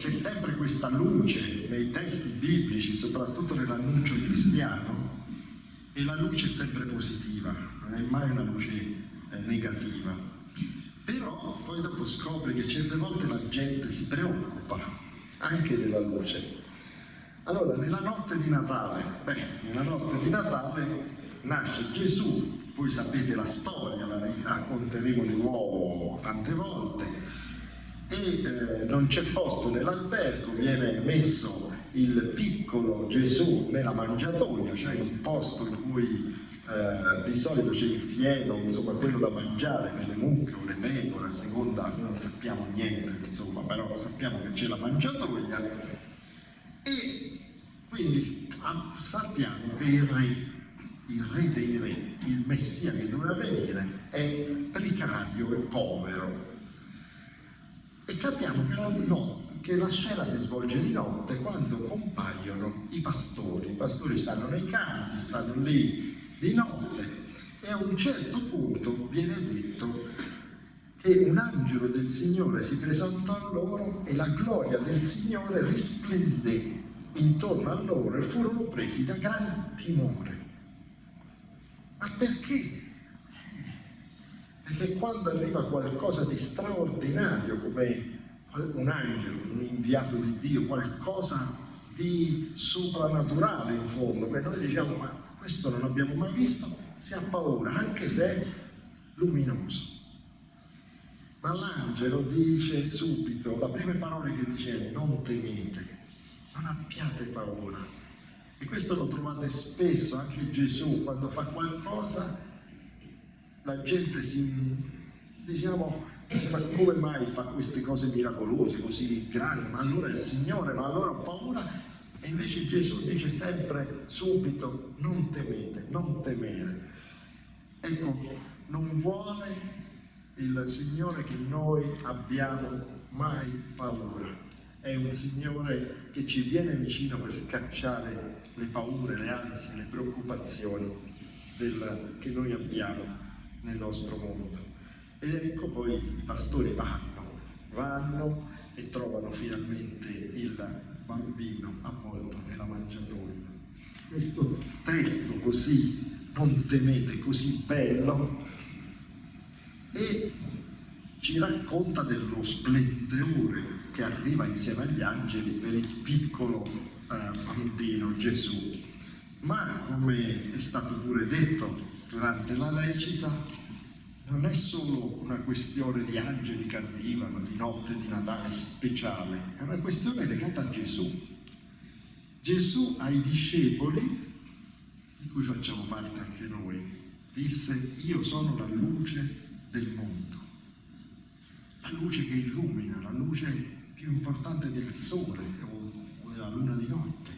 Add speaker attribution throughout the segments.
Speaker 1: c'è sempre questa luce nei testi biblici, soprattutto nell'annuncio cristiano, e la luce è sempre positiva, non è mai una luce eh, negativa. Però poi dopo scopri che certe volte la gente si preoccupa anche della luce. Allora, nella notte di Natale, beh, nella notte di Natale nasce Gesù, voi sapete la storia, la racconteremo di nuovo volte, e eh, non c'è posto nell'albergo, viene messo il piccolo Gesù nella mangiatoia, cioè un posto in cui eh, di solito c'è il fieno, insomma quello da mangiare per le mucche o le pecore, a seconda, non sappiamo niente, insomma, però sappiamo che c'è la mangiatoia e quindi sappiamo che il re, il re dei re, il Messia che doveva venire è precario e povero. Capiamo che la, no, che la scena si svolge di notte quando compaiono i pastori. I pastori stanno nei campi, stanno lì di notte e a un certo punto viene detto che un angelo del Signore si presentò a loro e la gloria del Signore risplendé intorno a loro e furono presi da gran timore. Ma perché? Perché quando arriva qualcosa di straordinario come un angelo, un inviato di Dio, qualcosa di soprannaturale in fondo, che noi diciamo ma questo non abbiamo mai visto, si ha paura, anche se è luminoso. Ma l'angelo dice subito, la prima parola che dice è non temete, non abbiate paura. E questo lo trovate spesso, anche Gesù, quando fa qualcosa, la gente si, diciamo, ma come mai fa queste cose miracolose, così grandi? Ma allora è il Signore, ma allora ho paura. E invece Gesù dice sempre, subito, non temete, non temere. Ecco, non vuole il Signore che noi abbiamo mai paura. È un Signore che ci viene vicino per scacciare le paure, le ansie, le preoccupazioni del, che noi abbiamo nel nostro mondo. Ed ecco poi i pastori vanno, vanno e trovano finalmente il bambino avvolto nella mangiatoia. Questo testo così, non temete, così bello, e ci racconta dello splendore che arriva insieme agli angeli per il piccolo eh, bambino Gesù. Ma come è stato pure detto durante la recita, non è solo una questione di angeli che arrivano, di notte di Natale speciale, è una questione legata a Gesù. Gesù ai discepoli, di cui facciamo parte anche noi, disse io sono la luce del mondo, la luce che illumina, la luce più importante del sole o della luna di notte,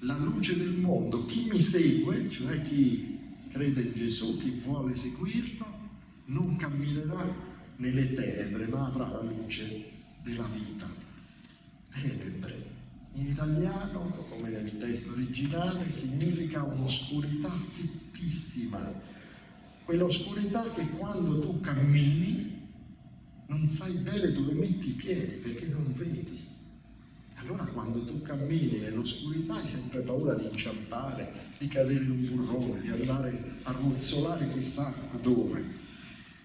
Speaker 1: la luce del mondo. Chi mi segue, cioè chi crede in Gesù, chi vuole seguirlo, non camminerà nelle tenebre, ma avrà la luce della vita. Tenebre. In italiano, come nel testo originale, significa un'oscurità fittissima. Quell'oscurità che quando tu cammini non sai bene dove metti i piedi perché non vedi. Allora quando tu cammini nell'oscurità hai sempre paura di inciampare, di cadere in un burrone, di andare a ruzzolare chissà dove.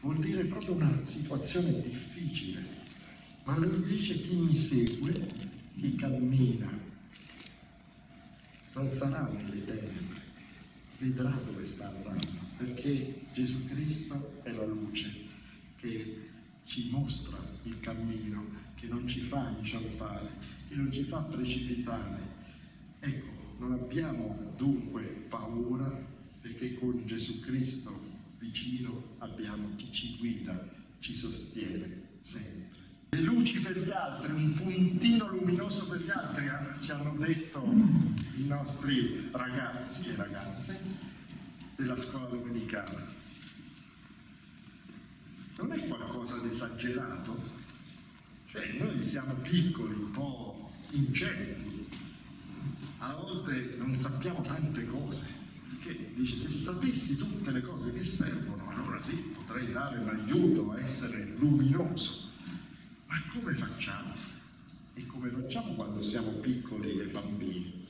Speaker 1: Vuol dire proprio una situazione difficile. Ma lui dice chi mi segue, chi cammina, non sarà nelle tenebre, vedrà dove sta andando, perché Gesù Cristo è la luce che ci mostra il cammino, che non ci fa inciampare, che non ci fa precipitare. Ecco, non abbiamo dunque paura perché con Gesù Cristo vicino abbiamo chi ci guida, ci sostiene sempre. Le luci per gli altri, un puntino luminoso per gli altri, eh, ci hanno detto i nostri ragazzi e ragazze della scuola domenicale. Non è qualcosa di esagerato? Cioè, noi siamo piccoli, un po' incerti, a volte non sappiamo tante cose che dice se sapessi tutte le cose che servono, allora sì, potrei dare un aiuto a essere luminoso. Ma come facciamo? e come facciamo quando siamo piccoli e bambini.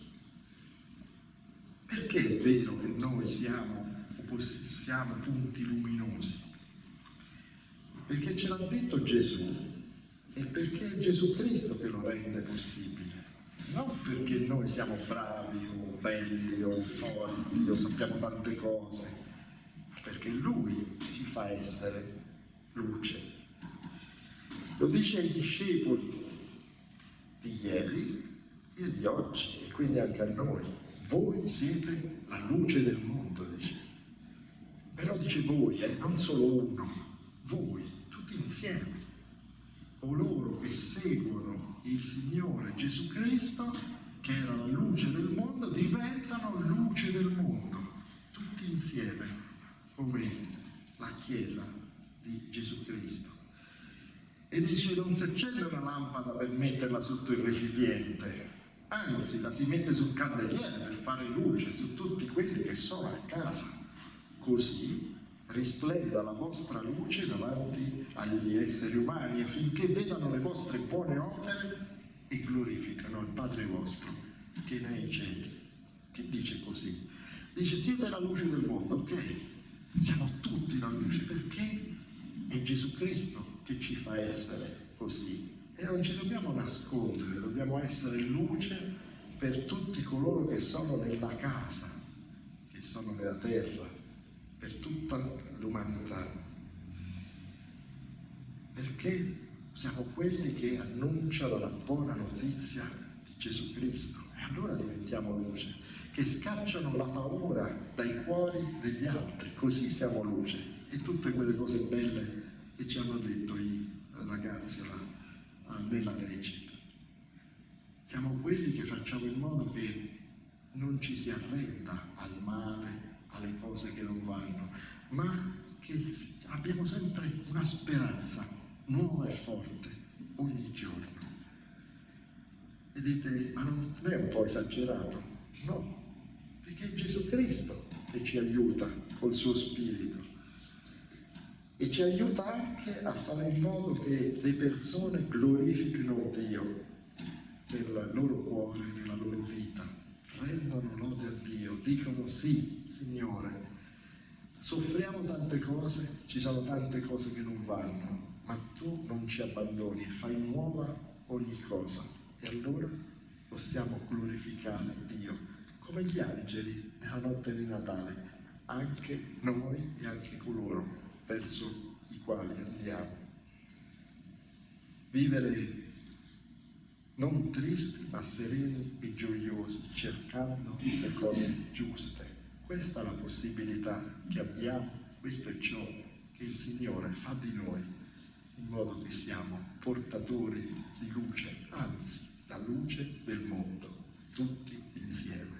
Speaker 1: Perché è vero che noi siamo, siamo punti luminosi? Perché ce l'ha detto Gesù e perché è Gesù Cristo che lo rende possibile. Non perché noi siamo bravi o belli o forti o sappiamo tante cose, ma perché Lui ci fa essere luce. Lo dice ai discepoli di ieri e di oggi e quindi anche a noi. Voi siete la luce del mondo, dice. Però dice voi, eh, non solo uno, voi, tutti insieme. Coloro che seguono il Signore Gesù Cristo, che era la luce del mondo, diventano luce del mondo, tutti insieme, come la Chiesa di Gesù Cristo e dice non si accende una lampada per metterla sotto il recipiente, anzi la si mette sul candeliere per fare luce su tutti quelli che sono a casa. Così risplenda la vostra luce davanti agli esseri umani affinché vedano le vostre buone opere e glorificano il Padre vostro che è nei cieli. Che dice così? Dice siete la luce del mondo, ok? Siamo tutti la luce perché è Gesù Cristo che ci fa essere così. E non ci dobbiamo nascondere, dobbiamo essere luce per tutti coloro che sono nella casa, che sono nella terra, per tutta l'umanità. Perché siamo quelli che annunciano la buona notizia di Gesù Cristo e allora diventiamo luce, che scacciano la paura dai cuori degli altri, così siamo luce e tutte quelle cose belle e ci hanno detto i ragazzi là, nella recita. Siamo quelli che facciamo in modo che non ci si arrenda al male, alle cose che non vanno, ma che abbiamo sempre una speranza nuova e forte ogni giorno. E dite, ma non è un po' esagerato? No, perché è Gesù Cristo che ci aiuta col suo spirito e ci aiuta anche a fare in modo che le persone glorifichino Dio nel loro cuore, nella loro vita, Dio, dicono sì, Signore, soffriamo tante cose, ci sono tante cose che non vanno, ma tu non ci abbandoni e fai nuova ogni cosa. E allora possiamo glorificare Dio come gli angeli nella notte di Natale, anche noi e anche coloro verso i quali andiamo. Vivere non tristi ma sereni e gioiosi, cercando le cose giuste. Questa è la possibilità che abbiamo, questo è ciò che il Signore fa di noi, in modo che siamo portatori di luce, anzi la luce del mondo, tutti insieme.